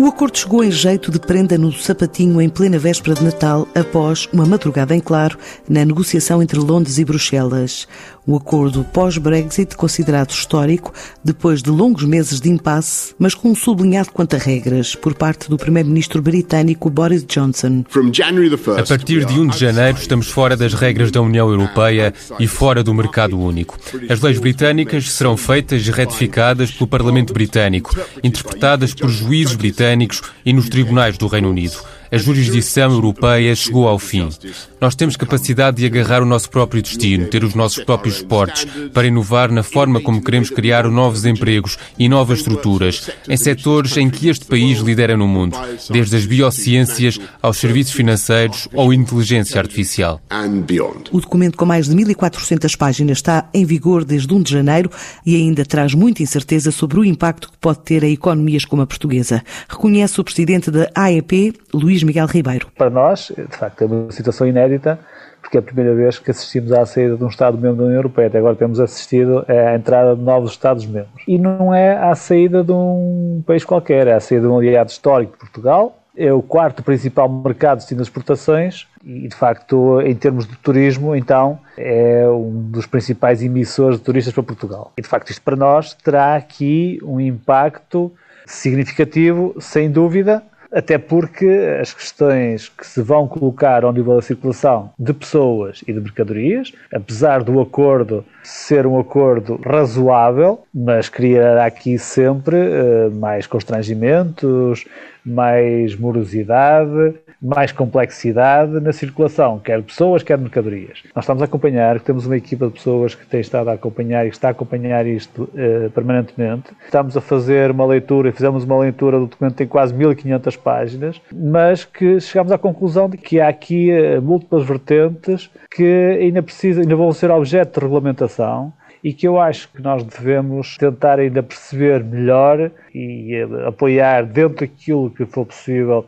O acordo chegou em jeito de prenda no sapatinho em plena véspera de Natal, após uma madrugada em claro na negociação entre Londres e Bruxelas. O acordo pós-Brexit, considerado histórico, depois de longos meses de impasse, mas com um sublinhado quanto a regras por parte do primeiro-ministro britânico Boris Johnson. A partir de 1 de janeiro, estamos fora das regras da União Europeia e fora do mercado único. As leis britânicas serão feitas e retificadas pelo Parlamento Britânico, interpretadas por juízes britânicos e nos tribunais do Reino Unido a jurisdição europeia chegou ao fim. Nós temos capacidade de agarrar o nosso próprio destino, ter os nossos próprios esportes, para inovar na forma como queremos criar novos empregos e novas estruturas, em setores em que este país lidera no mundo, desde as biociências aos serviços financeiros ou inteligência artificial. O documento com mais de 1.400 páginas está em vigor desde 1 de janeiro e ainda traz muita incerteza sobre o impacto que pode ter a economias como a portuguesa. Reconhece o presidente da AEP, Luís Luís Miguel Ribeiro. Para nós, de facto, é uma situação inédita, porque é a primeira vez que assistimos à saída de um Estado-membro da União Europeia. Até agora temos assistido à entrada de novos Estados-membros. E não é à saída de um país qualquer, é à saída de um aliado histórico de Portugal, é o quarto principal mercado de destino de exportações e, de facto, em termos de turismo, então, é um dos principais emissores de turistas para Portugal. E, de facto, isto para nós terá aqui um impacto significativo, sem dúvida, até porque as questões que se vão colocar ao nível da circulação de pessoas e de mercadorias, apesar do acordo ser um acordo razoável, mas criará aqui sempre uh, mais constrangimentos, mais morosidade, mais complexidade na circulação, quer pessoas, quer mercadorias. Nós estamos a acompanhar, temos uma equipa de pessoas que tem estado a acompanhar e que está a acompanhar isto uh, permanentemente. Estamos a fazer uma leitura, fizemos uma leitura do documento que tem quase 1500 páginas, mas que chegamos à conclusão de que há aqui uh, múltiplas vertentes que ainda, precisa, ainda vão ser objeto de regulamentação e que eu acho que nós devemos tentar ainda perceber melhor e uh, apoiar dentro daquilo que for possível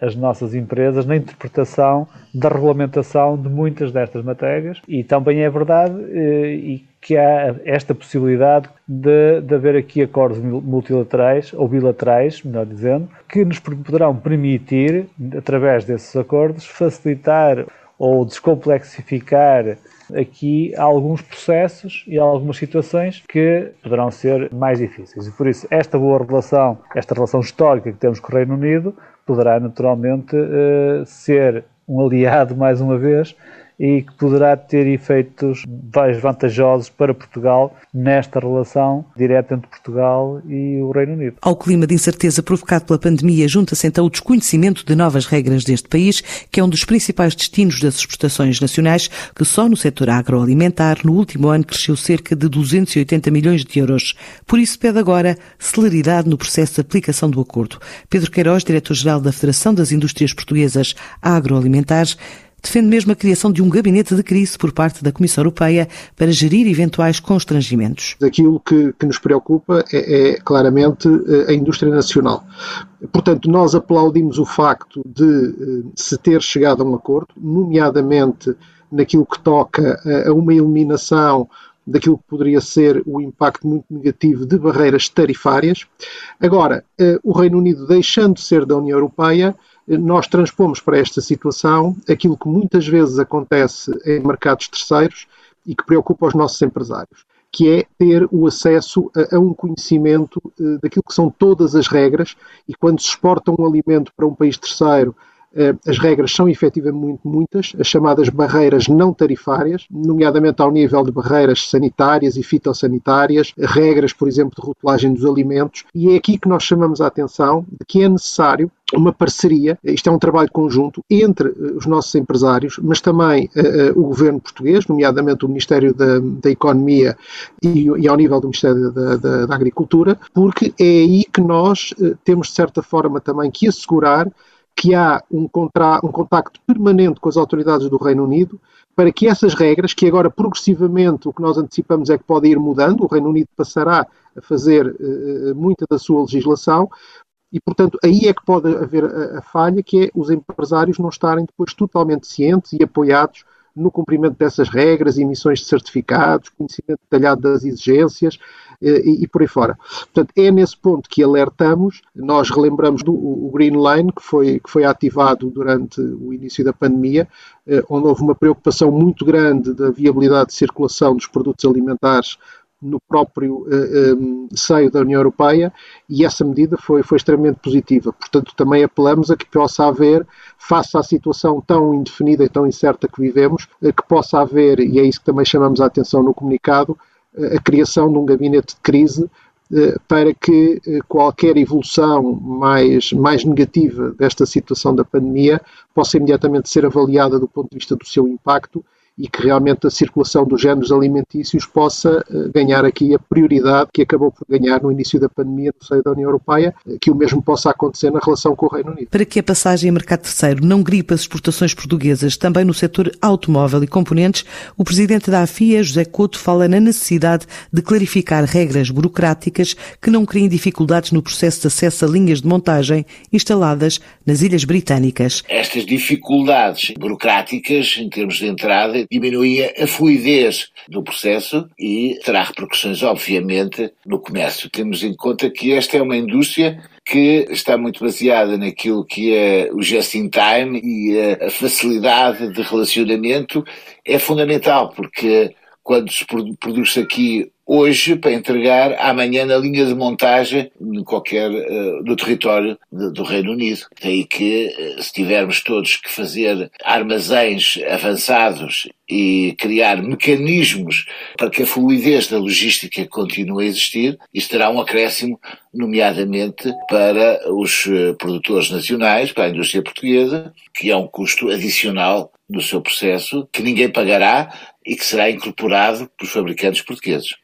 as nossas empresas na interpretação da regulamentação de muitas destas matérias. E também é verdade eh, e que há esta possibilidade de, de haver aqui acordos multilaterais ou bilaterais, melhor dizendo, que nos poderão permitir, através desses acordos, facilitar ou descomplexificar aqui alguns processos e algumas situações que poderão ser mais difíceis. E por isso, esta boa relação, esta relação histórica que temos com o Reino Unido, poderá naturalmente uh, ser um aliado, mais uma vez, e que poderá ter efeitos mais vantajosos para Portugal nesta relação direta entre Portugal e o Reino Unido. Ao clima de incerteza provocado pela pandemia, junta-se então o desconhecimento de novas regras deste país, que é um dos principais destinos das exportações nacionais, que só no setor agroalimentar, no último ano, cresceu cerca de 280 milhões de euros. Por isso pede agora celeridade no processo de aplicação do acordo. Pedro Queiroz, diretor-geral da Federação das Indústrias Portuguesas Agroalimentares, defende mesmo a criação de um gabinete de crise por parte da Comissão Europeia para gerir eventuais constrangimentos. Aquilo que, que nos preocupa é, é, claramente eh, a indústria nacional. Portanto, nós aplaudimos o facto de eh, se ter chegado a um acordo, nomeadamente naquilo que toca a uma eliminação daquilo que poderia ser o impacto muito negativo de barreiras tarifárias. Agora, eh, o Reino Unido, deixando de ser da União Europeia, nós transpomos para esta situação aquilo que muitas vezes acontece em mercados terceiros e que preocupa os nossos empresários, que é ter o acesso a, a um conhecimento uh, daquilo que são todas as regras e quando se exporta um alimento para um país terceiro, as regras são efetivamente muitas, as chamadas barreiras não tarifárias, nomeadamente ao nível de barreiras sanitárias e fitossanitárias, regras, por exemplo, de rotulagem dos alimentos, e é aqui que nós chamamos a atenção de que é necessário uma parceria, isto é um trabalho conjunto entre eh, os nossos empresários, mas também uh, o governo português, nomeadamente o Ministério da, da Economia e, e, ao nível do Ministério da, da, da Agricultura, porque é aí que nós uh, temos, de certa forma, também que assegurar que há um, contra, um contacto permanente com as autoridades do Reino Unido para que essas regras, que agora progressivamente o que nós antecipamos é que podem ir mudando, o Reino Unido passará a fazer uh, muita da sua legislação, e, portanto, aí é que pode haver a, a, falha, que é os empresários não estarem depois totalmente cientes e apoiados no cumprimento dessas regras, emissões de certificados, conhecimento detalhado das exigências eh, e, e, por aí fora. Portanto, é nesse ponto que alertamos. Nós relembramos do, o Green Line, que foi, que foi ativado durante o início da pandemia, eh, onde houve uma preocupação muito grande da viabilidade de circulação dos produtos alimentares no próprio uh, eh, um, seio da União Europeia e essa medida foi, foi extremamente positiva. Portanto, também apelamos a que possa haver, face à situação tão indefinida e tão incerta que vivemos, que possa haver, e é isso que também chamamos a atenção no comunicado, a criação de um gabinete de crise eh, para que eh, qualquer evolução mais, mais negativa desta situação da pandemia possa imediatamente ser avaliada do ponto de vista do seu impacto e que realmente a circulação dos géneros alimentícios possa eh, ganhar aqui a prioridade que acabou por ganhar no início da pandemia no seio da União Europeia, eh, que o mesmo possa acontecer na relação com o Reino Unido. Para que a passagem a mercado terceiro não gripe as exportações portuguesas também no setor automóvel e componentes, o presidente da AFIA, José Couto, fala na necessidade de clarificar regras burocráticas que não criem dificuldades no processo de acesso a linhas de montagem instaladas nas Ilhas Britânicas. Estas dificuldades burocráticas, em termos de entrada, diminuía a fluidez do processo e terá repercussões, obviamente, no comércio. Temos em conta que esta é uma indústria que está muito baseada naquilo que é o just-in-time e a facilidade de relacionamento é fundamental, porque quando se produz aqui hoje para entregar amanhã na linha de montagem em qualquer uh, no território de, do Reino Unido. Daí que uh, se tivermos todos que fazer armazéns avançados e criar mecanismos para que a fluidez da logística continue a existir, isto terá um acréscimo, nomeadamente para os uh, produtores nacionais, para a indústria portuguesa, que é um custo adicional no seu processo, que ninguém pagará e que será incorporado pelos fabricantes portugueses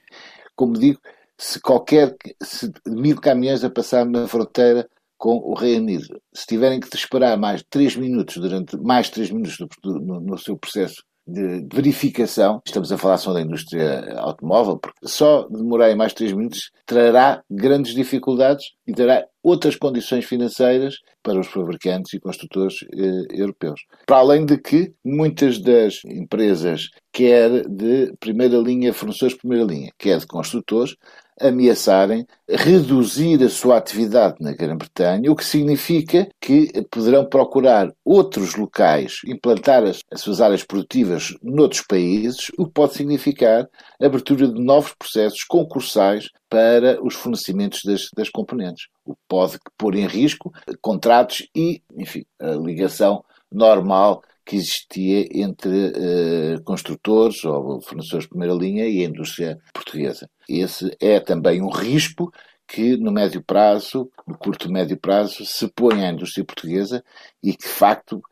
como digo, se qualquer se mil caminhões a passar na fronteira com o Reino Unido, se tiverem que esperar mais 3 minutos, durante mais 3 minutos no, no seu processo de verificação, estamos a falar só da indústria automóvel, porque só demorar mais 3 minutos trará grandes dificuldades e terá outras condições financeiras para os fabricantes e construtores eh, europeus. Para além de que muitas das empresas, quer de primeira linha, fornecedores de primeira linha, quer de construtores, ameaçarem reduzir a sua atividade na Grã-Bretanha, o que significa que poderão procurar outros locais, implantar as, as suas áreas produtivas noutros países, o que pode significar a abertura de novos processos concursais para os fornecimentos das, das componentes, o que pode pôr em risco contratos e, enfim, a ligação normal que existia entre uh, construtores ou fornecedores de primeira linha e a indústria portuguesa. Esse é também um risco que no médio prazo, no curto e médio prazo, se põe à indústria portuguesa e que de facto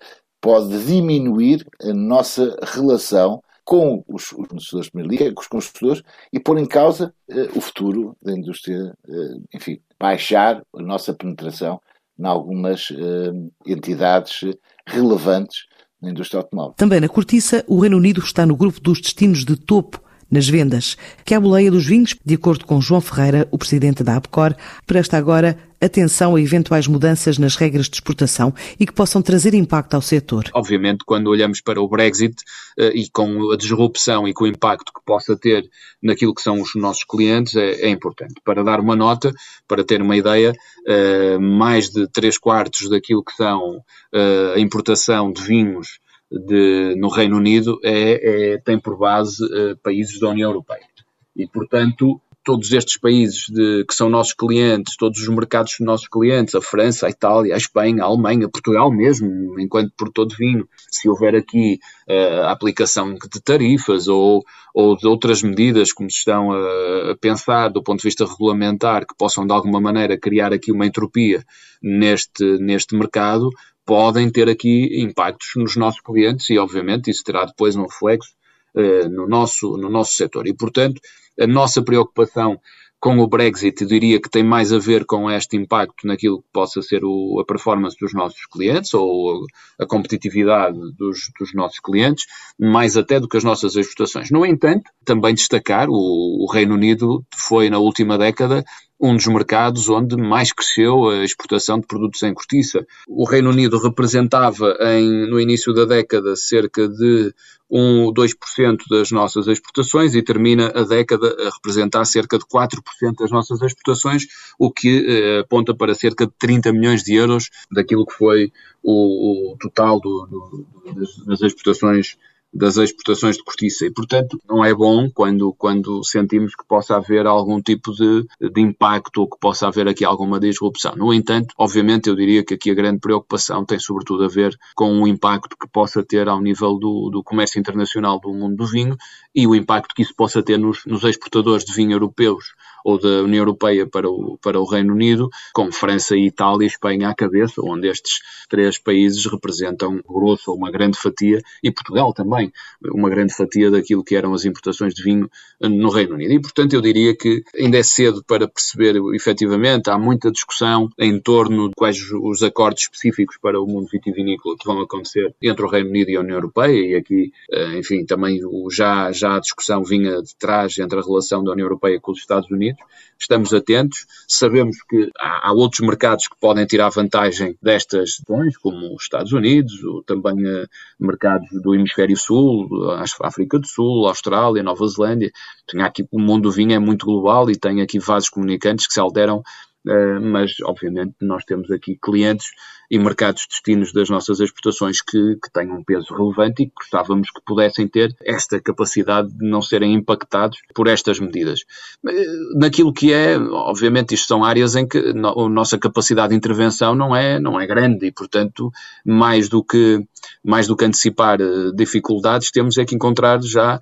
pode diminuir a nossa relação com os, fornecedores de primeira com os construtores e pôr em causa uh, o futuro da indústria, uh, enfim, baixar a nossa penetração em algumas entidades relevantes na indústria automóvel. Também na cortiça, o Reino Unido está no grupo dos destinos de topo nas vendas, que é a boleia dos vinhos, de acordo com João Ferreira, o presidente da APCOR, presta agora atenção a eventuais mudanças nas regras de exportação e que possam trazer impacto ao setor. Obviamente, quando olhamos para o Brexit uh, e com a disrupção e com o impacto que possa ter naquilo que são os nossos clientes, é, é importante. Para dar uma nota, para ter uma ideia, uh, mais de 3 quartos daquilo que são uh, a importação de vinhos de, no Reino Unido é, é tem por base uh, países da União Europeia. E, portanto, todos estes países de, que são nossos clientes, todos os mercados dos nossos clientes, a França, a Itália, a Espanha, a Alemanha, Portugal mesmo, enquanto por todo vinho, se houver aqui uh, a aplicação de tarifas ou, ou de outras medidas como se estão a, a, pensar do ponto de vista regulamentar que possam de alguma maneira criar aqui uma entropia neste, neste mercado, podem ter aqui impactos nos nossos clientes e, obviamente, isso terá depois um reflexo uh, no, nosso, no nosso setor. E, portanto, a nossa preocupação com o Brexit, diria que tem mais a ver com este impacto naquilo que possa ser o, a performance dos nossos clientes ou a competitividade dos, dos, nossos clientes, mais até do que as nossas exportações. No entanto, também destacar, o, o Reino Unido foi na última década um dos mercados onde mais cresceu a exportação de produtos em cortiça. O Reino Unido representava em, no início da década cerca de 1 ou 2% das nossas exportações e termina a década a representar cerca de 4% das nossas exportações, o que eh, aponta para cerca de 30 milhões de euros daquilo que foi o, o total do, do, das, das exportações das exportações de cortiça e, portanto, não é bom quando, quando sentimos que possa haver algum tipo de, de impacto ou que possa haver aqui alguma disrupção. No entanto, obviamente, eu diria que aqui a grande preocupação tem sobretudo a ver com o impacto que possa ter ao nível do, do comércio internacional do mundo do vinho e o impacto que isso possa ter nos, nos exportadores de vinho europeus ou da União Europeia para o, para o Reino Unido, com França, Itália e Espanha à cabeça, onde estes três países representam grosso ou uma grande fatia, e Portugal também, uma grande fatia daquilo que eram as importações de vinho no Reino Unido. E, portanto, eu diria que ainda é cedo para perceber efetivamente, há muita discussão em torno de quais os acordos específicos para o mundo vitivinícola que vão acontecer entre o Reino Unido e a União Europeia, e aqui, eh, enfim, também já, já a discussão vinha de trás entre a relação da União Europeia com os Estados Unidos, estamos atentos, sabemos que há, há outros mercados que podem tirar vantagem destas questões, como os Estados Unidos, ou também uh, mercados do Hemisfério Sul, a África do Sul, Austrália, Nova Zelândia. Tem aqui, o mundo do vinho é muito global e tem aqui vasos comunicantes que se alteram mas obviamente nós temos aqui clientes e mercados destinos das nossas exportações que, que têm um peso relevante e que gostávamos que pudessem ter esta capacidade de não serem impactados por estas medidas. Uh, naquilo que é, obviamente, isto são áreas em que a nossa capacidade de intervenção não é, não é grande e, portanto, mais do que, mais do que antecipar uh, dificuldades, temos é que encontrar já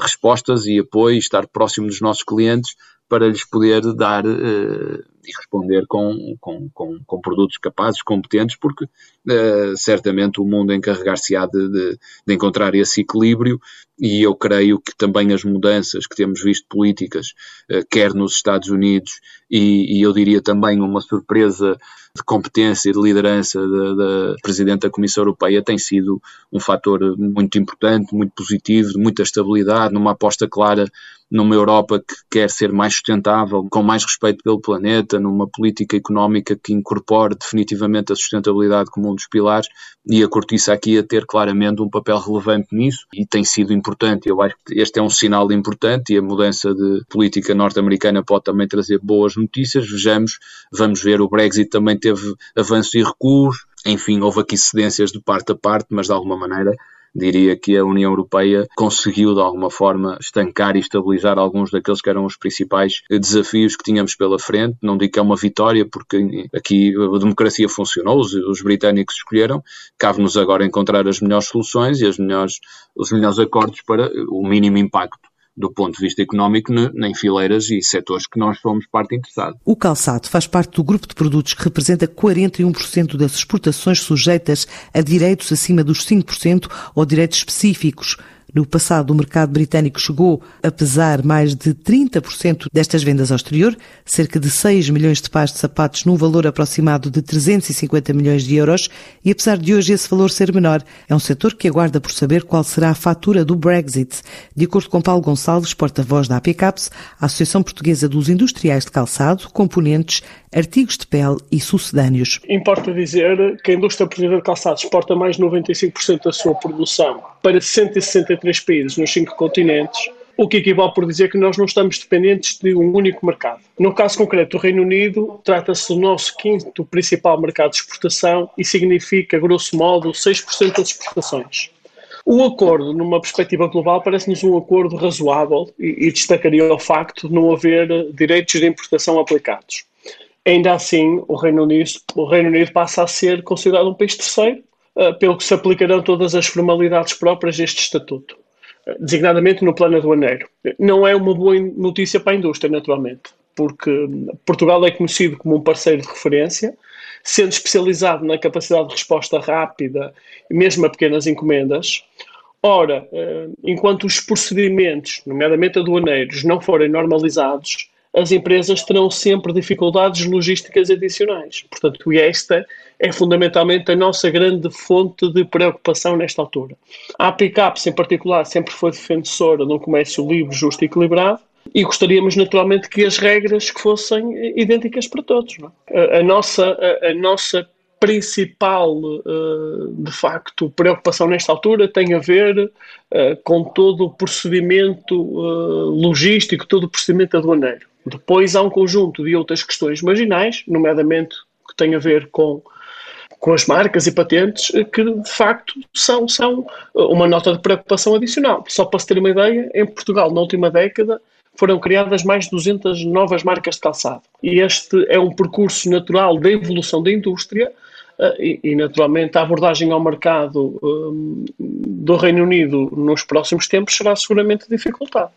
respostas e apoio estar próximo dos nossos clientes para lhes poder dar uh, e responder com, com, com, com, produtos capazes, competentes, porque uh, certamente o mundo encarregar-se-á de, de, de, encontrar esse equilíbrio e eu creio que também as mudanças que temos visto políticas, uh, quer nos Estados Unidos e, e, eu diria também uma surpresa de competência e de liderança da, Presidente da Comissão Europeia tem sido um fator muito importante, muito positivo, de muita estabilidade, numa aposta clara numa Europa que quer ser mais sustentável, com mais respeito pelo planeta, numa política económica que incorpore definitivamente a sustentabilidade como um dos pilares e a cortiça aqui a ter claramente um papel relevante nisso e tem sido importante. Eu acho que este é um sinal importante e a mudança de política norte-americana pode também trazer boas notícias. Vejamos, vamos ver, o Brexit também teve avanços e recuos, enfim, houve aqui cedências de parte a parte, mas de alguma maneira diria que a União Europeia conseguiu de alguma forma estancar e estabilizar alguns daqueles que eram os principais desafios que tínhamos pela frente. Não digo que é uma vitória, porque aqui a democracia funcionou, os, os britânicos escolheram, cabe-nos agora encontrar as melhores soluções e as melhores, os melhores acordos para o mínimo impacto do ponto de vista económico em fileiras e setores que nós somos parte interessada. O calçado faz parte do grupo de produtos que representa 41% das exportações sujeitas a direitos acima dos 5% ou direitos específicos. No passado, o mercado britânico chegou a pesar mais de 30% destas vendas ao exterior, cerca de 6 milhões de pares de sapatos num valor aproximado de 350 milhões de euros, e apesar de hoje esse valor ser menor, é um setor que aguarda por saber qual será a fatura do Brexit. De acordo com Paulo Gonçalves, porta-voz da APCAPS, a Associação Portuguesa dos Industriais de Calçado, Componentes, Artigos de Pele e Sucedâneos. Importa dizer que a indústria portuguesa de calçados exporta mais de 95% da sua produção para 163 países nos cinco continentes, o que equivale por dizer que nós não estamos dependentes de um único mercado. No caso concreto do Reino Unido, trata-se do nosso quinto principal mercado de exportação e significa, grosso modo, 6% das exportações. O acordo, numa perspectiva global, parece-nos um acordo razoável e, e destacaria o facto de não haver direitos de importação aplicados. Ainda assim, o Reino Unido, o Reino Unido passa a ser considerado um país terceiro pelo que se aplicarão todas as formalidades próprias deste estatuto, eh, designadamente no plano aduaneiro. Não é uma boa notícia para a indústria, naturalmente, porque Portugal é conhecido como um parceiro de referência, sendo especializado na capacidade de resposta rápida, mesmo a pequenas encomendas. Ora, eh, enquanto os procedimentos, nomeadamente aduaneiros, não forem normalizados, as empresas terão sempre dificuldades logísticas adicionais. Portanto, esta é fundamentalmente a nossa grande fonte de preocupação nesta altura. A APICAPS, em particular, sempre foi defensora de um comércio livre, justo e equilibrado, e gostaríamos naturalmente que as regras que fossem idênticas para todos. É? A, nossa, a, a nossa principal, uh, de facto, preocupação nesta altura tem a ver uh, com todo o procedimento logístico, todo o procedimento aduaneiro. Depois há um conjunto de outras questões marginais, nomeadamente que tem a ver com, com as marcas e patentes, que de facto são, são uma nota de preocupação adicional. Só para se ter uma ideia, em Portugal, na última década, foram criadas mais de 200 novas marcas de calçado. E este é um percurso natural da evolução da indústria uh, e, e, naturalmente, a abordagem ao mercado um, do Reino Unido nos próximos tempos será seguramente dificultada.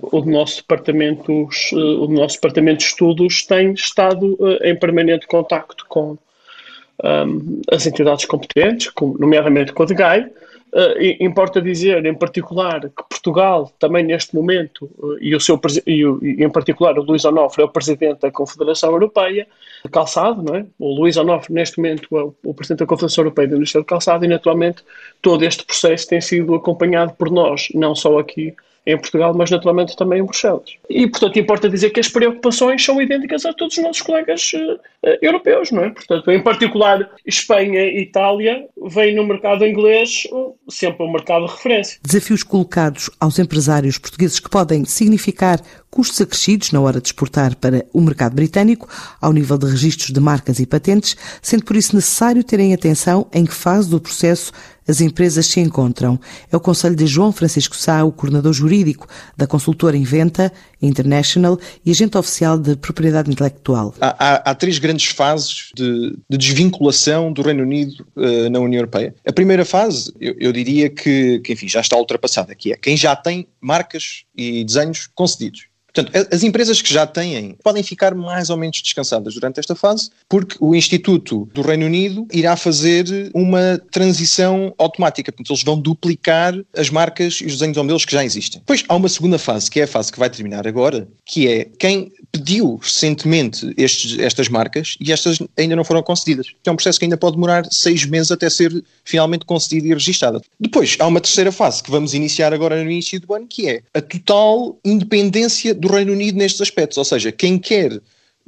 O nosso departamento, uh, o nosso departamento de estudos tem estado uh, em permanente contacto com um, as entidades competentes, com, nomeadamente com a DGAI, Uh, importa dizer, em particular, que Portugal, também neste momento, uh, e, o seu, e, o, e, em particular o Luís Onofre é o presidente da Confederação Europeia de Calçado, não é? O Luís Onofre, neste momento, é o, o presidente da Confederação Europeia de Indústria de Calçado e, naturalmente, todo este processo tem sido acompanhado por nós, não só aqui em Portugal, mas naturalmente também em Bruxelas. E, portanto, importa dizer que as preocupações são idênticas a todos os nossos colegas uh, europeus, não é? Portanto, em particular, Espanha e Itália vêm no mercado inglês uh, sempre um mercado de referência. Desafios colocados aos empresários portugueses que podem significar custos acrescidos na hora de exportar para o mercado britânico, ao nível de registros de marcas e patentes, sendo por isso necessário terem atenção em que fase do processo as empresas se encontram. É o conselho de João Francisco Sá, o coordenador jurídico da consultora Inventa International e agente oficial de propriedade intelectual. Há, há, há três grandes fases de, de desvinculação do Reino Unido uh, na União Europeia. A primeira fase, eu, eu diria que, que, enfim, já está ultrapassada, que é quem já tem marcas e desenhos concedidos. Portanto, as empresas que já têm podem ficar mais ou menos descansadas durante esta fase, porque o Instituto do Reino Unido irá fazer uma transição automática. Portanto, eles vão duplicar as marcas e os desenhos ou modelos que já existem. Depois há uma segunda fase, que é a fase que vai terminar agora, que é quem pediu recentemente estes, estas marcas e estas ainda não foram concedidas. É um processo que ainda pode demorar seis meses até ser finalmente concedida e registada. Depois há uma terceira fase que vamos iniciar agora no início do ano, que é a total independência do Reino Unido nestes aspectos. Ou seja, quem quer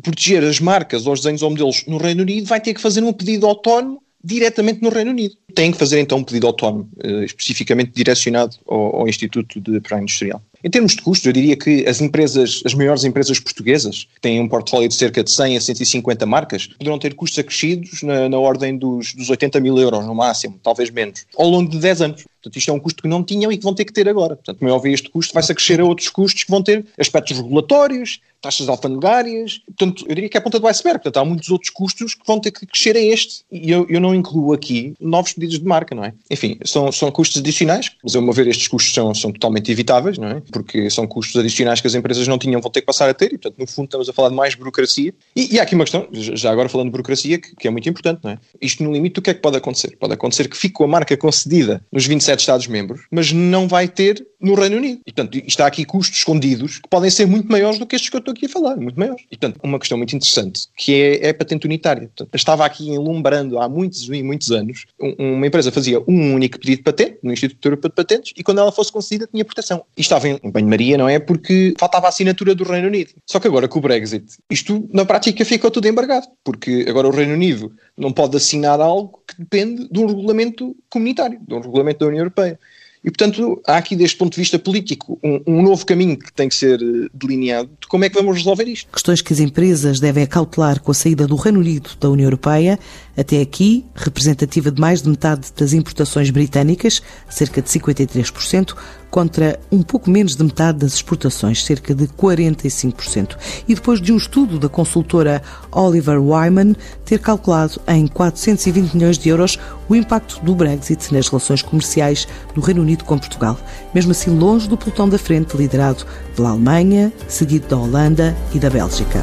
proteger as marcas ou os desenhos ou modelos no Reino Unido vai ter que fazer um pedido autónomo diretamente no Reino Unido. Tem que fazer então um pedido autónomo, eh, especificamente direcionado ao, ao Instituto de Pré Industrial. Em termos de custos, eu diria que as empresas, as maiores empresas portuguesas, que têm um portfólio de cerca de 100 a 150 marcas, poderão ter custos acrescidos na, na ordem dos, dos 80 mil euros, no máximo, talvez menos, ao longo de 10 anos. Portanto, isto é um custo que não tinham e que vão ter que ter agora. Portanto, como é óbvio, este custo vai-se acrescer a outros custos que vão ter aspectos regulatórios, taxas alfandegárias. Portanto, eu diria que é a ponta do iceberg. Portanto, há muitos outros custos que vão ter que crescer a este. E eu, eu não incluo aqui novos pedidos de marca, não é? Enfim, são, são custos adicionais, mas, a meu ver, estes custos são, são totalmente evitáveis, não é? Porque são custos adicionais que as empresas não tinham, vão ter que passar a ter. E, portanto, no fundo, estamos a falar de mais burocracia. E, e há aqui uma questão, já agora falando de burocracia, que, que é muito importante, não é? Isto, no limite, o que é que pode acontecer? Pode acontecer que fique com a marca concedida nos 27 Estados-membros, mas não vai ter no Reino Unido. E, portanto, está aqui custos escondidos que podem ser muito maiores do que estes que eu estou aqui a falar, muito maiores. E, portanto, uma questão muito interessante, que é, é a patente unitária. Portanto, estava aqui enlumbrando há muitos e muitos anos, uma empresa fazia um único pedido de patente no Instituto Europeu de Patentes e quando ela fosse concedida tinha proteção. E estava em banho-maria, não é? Porque faltava a assinatura do Reino Unido. Só que agora com o Brexit, isto na prática ficou tudo embargado, porque agora o Reino Unido não pode assinar algo que depende de um regulamento comunitário, de um regulamento da União Europeia. E, portanto, há aqui, deste ponto de vista político, um, um, novo caminho que tem que ser eh, delineado de como é que vamos resolver isto. Questões que as empresas devem acautelar com a saída do Reino Unido da União Europeia. Até aqui, representativa de mais de metade das importações britânicas, cerca de 53%, contra um pouco menos de metade das exportações, cerca de 45%. E depois de um estudo da consultora Oliver Wyman ter calculado em 420 milhões de euros o impacto do Brexit nas relações comerciais do Reino Unido com Portugal, mesmo assim longe do pelotão da frente liderado pela Alemanha, seguido da Holanda e da Bélgica.